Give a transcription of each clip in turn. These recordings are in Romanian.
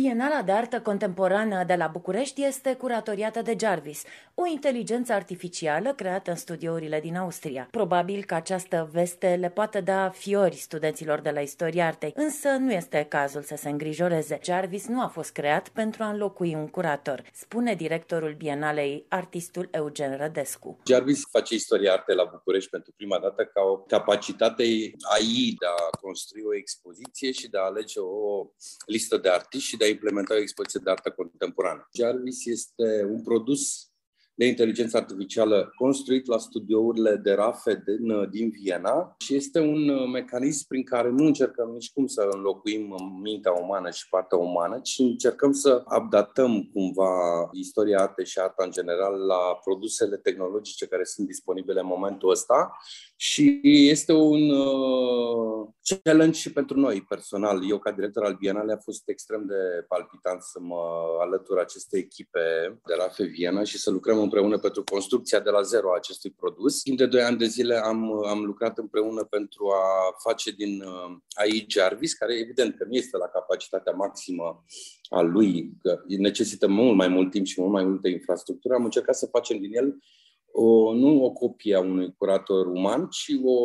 Bienala de artă contemporană de la București este curatoriată de Jarvis, o inteligență artificială creată în studiourile din Austria. Probabil că această veste le poate da fiori studenților de la istoria artei, însă nu este cazul să se îngrijoreze. Jarvis nu a fost creat pentru a înlocui un curator, spune directorul Bienalei, artistul Eugen Rădescu. Jarvis face istoria artei la București pentru prima dată ca o capacitate AI de a construi o expoziție și de a alege o listă de artiști și de a implementa o expoziție de artă contemporană. Jarvis este un produs de inteligență artificială construit la studiourile de RAFE din, din Viena și este un uh, mecanism prin care nu încercăm nici cum să înlocuim mintea umană și partea umană, ci încercăm să updatăm cumva istoria artei și arta în general la produsele tehnologice care sunt disponibile în momentul ăsta și este un uh, challenge și pentru noi personal. Eu, ca director al Bienale, a fost extrem de palpitant să mă alătur acestei echipe de RAFE Viena și să lucrăm împreună pentru construcția de la zero a acestui produs. Timp de doi ani de zile am, am lucrat împreună pentru a face din uh, AI Jarvis, care evident că nu este la capacitatea maximă a lui, că necesită mult mai mult timp și mult mai multă infrastructură. Am încercat să facem din el o, nu o copie a unui curator uman, ci o,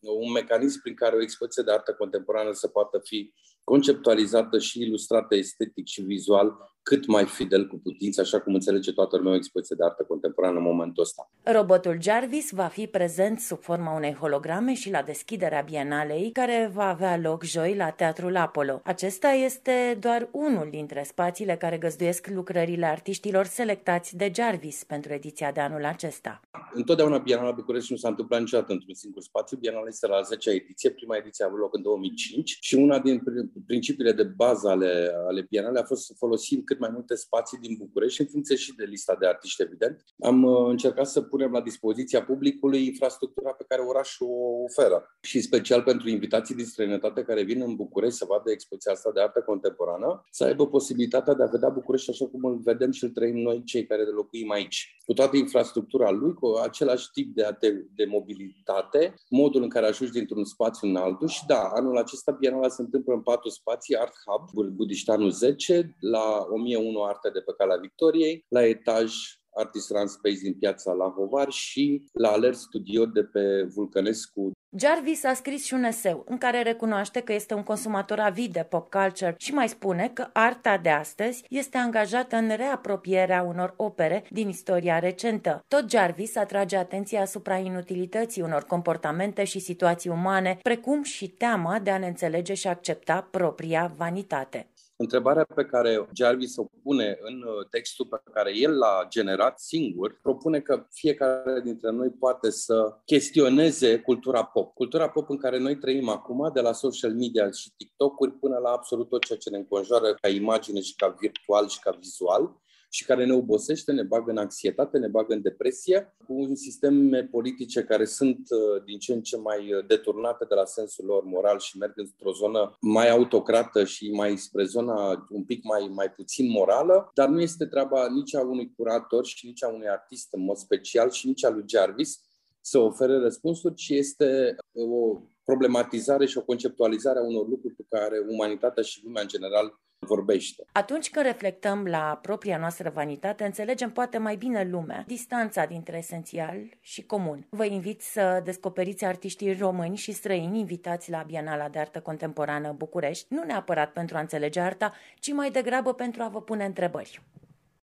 un mecanism prin care o expoziție de artă contemporană să poată fi conceptualizată și ilustrată estetic și vizual cât mai fidel cu putință, așa cum înțelege toată lumea o expoziție de artă contemporană în momentul ăsta. Robotul Jarvis va fi prezent sub forma unei holograme și la deschiderea Bienalei, care va avea loc joi la Teatrul Apollo. Acesta este doar unul dintre spațiile care găzduiesc lucrările artiștilor selectați de Jarvis pentru ediția de anul acesta. Întotdeauna Bienala București nu s-a întâmplat niciodată într-un singur spațiu. Bienala este la 10-a ediție, prima ediție a avut loc în 2005 și una din principiile de bază ale, ale Bienale a fost să folosim cât mai multe spații din București, în funcție și de lista de artiști, evident. Am uh, încercat să punem la dispoziția publicului infrastructura pe care orașul o oferă. Și special pentru invitații din străinătate care vin în București să vadă expoziția asta de artă contemporană, să aibă posibilitatea de a vedea București așa cum îl vedem și îl trăim noi, cei care locuim aici. Cu toată infrastructura lui, cu același tip de, de, de mobilitate, modul în care ajungi dintr-un spațiu în altul și da, anul acesta Bienala se întâmplă în patru spații, Art Hub, Budiștanul 10, la 1001 Arte de pe Calea Victoriei, la etaj Artist Run Space din piața La Hovar și la Alert Studio de pe Vulcănescu. Jarvis a scris și un eseu în care recunoaște că este un consumator avid de pop culture și mai spune că arta de astăzi este angajată în reapropierea unor opere din istoria recentă. Tot Jarvis atrage atenția asupra inutilității unor comportamente și situații umane, precum și teama de a ne înțelege și accepta propria vanitate. Întrebarea pe care Jarvis o pune în uh, textul pe care el l-a generat singur, propune că fiecare dintre noi poate să chestioneze cultura pop. Cultura pop în care noi trăim acum, de la social media și TikTok-uri până la absolut tot ceea ce ne înconjoară ca imagine și ca virtual și ca vizual și care ne obosește, ne bagă în anxietate, ne bagă în depresie, cu sisteme politice care sunt uh, din ce în ce mai uh, deturnate de la sensul lor moral și merg într-o zonă mai autocrată și mai spre zona un pic mai, mai puțin morală, dar nu este treaba nici a unui curator și nici a unui artist în mod special și nici a lui Jarvis să ofere răspunsuri, ci este o problematizare și o conceptualizare a unor lucruri pe care umanitatea și lumea în general vorbește. Atunci când reflectăm la propria noastră vanitate, înțelegem poate mai bine lumea, distanța dintre esențial și comun. Vă invit să descoperiți artiștii români și străini invitați la Bienala de Artă Contemporană București, nu neapărat pentru a înțelege arta, ci mai degrabă pentru a vă pune întrebări.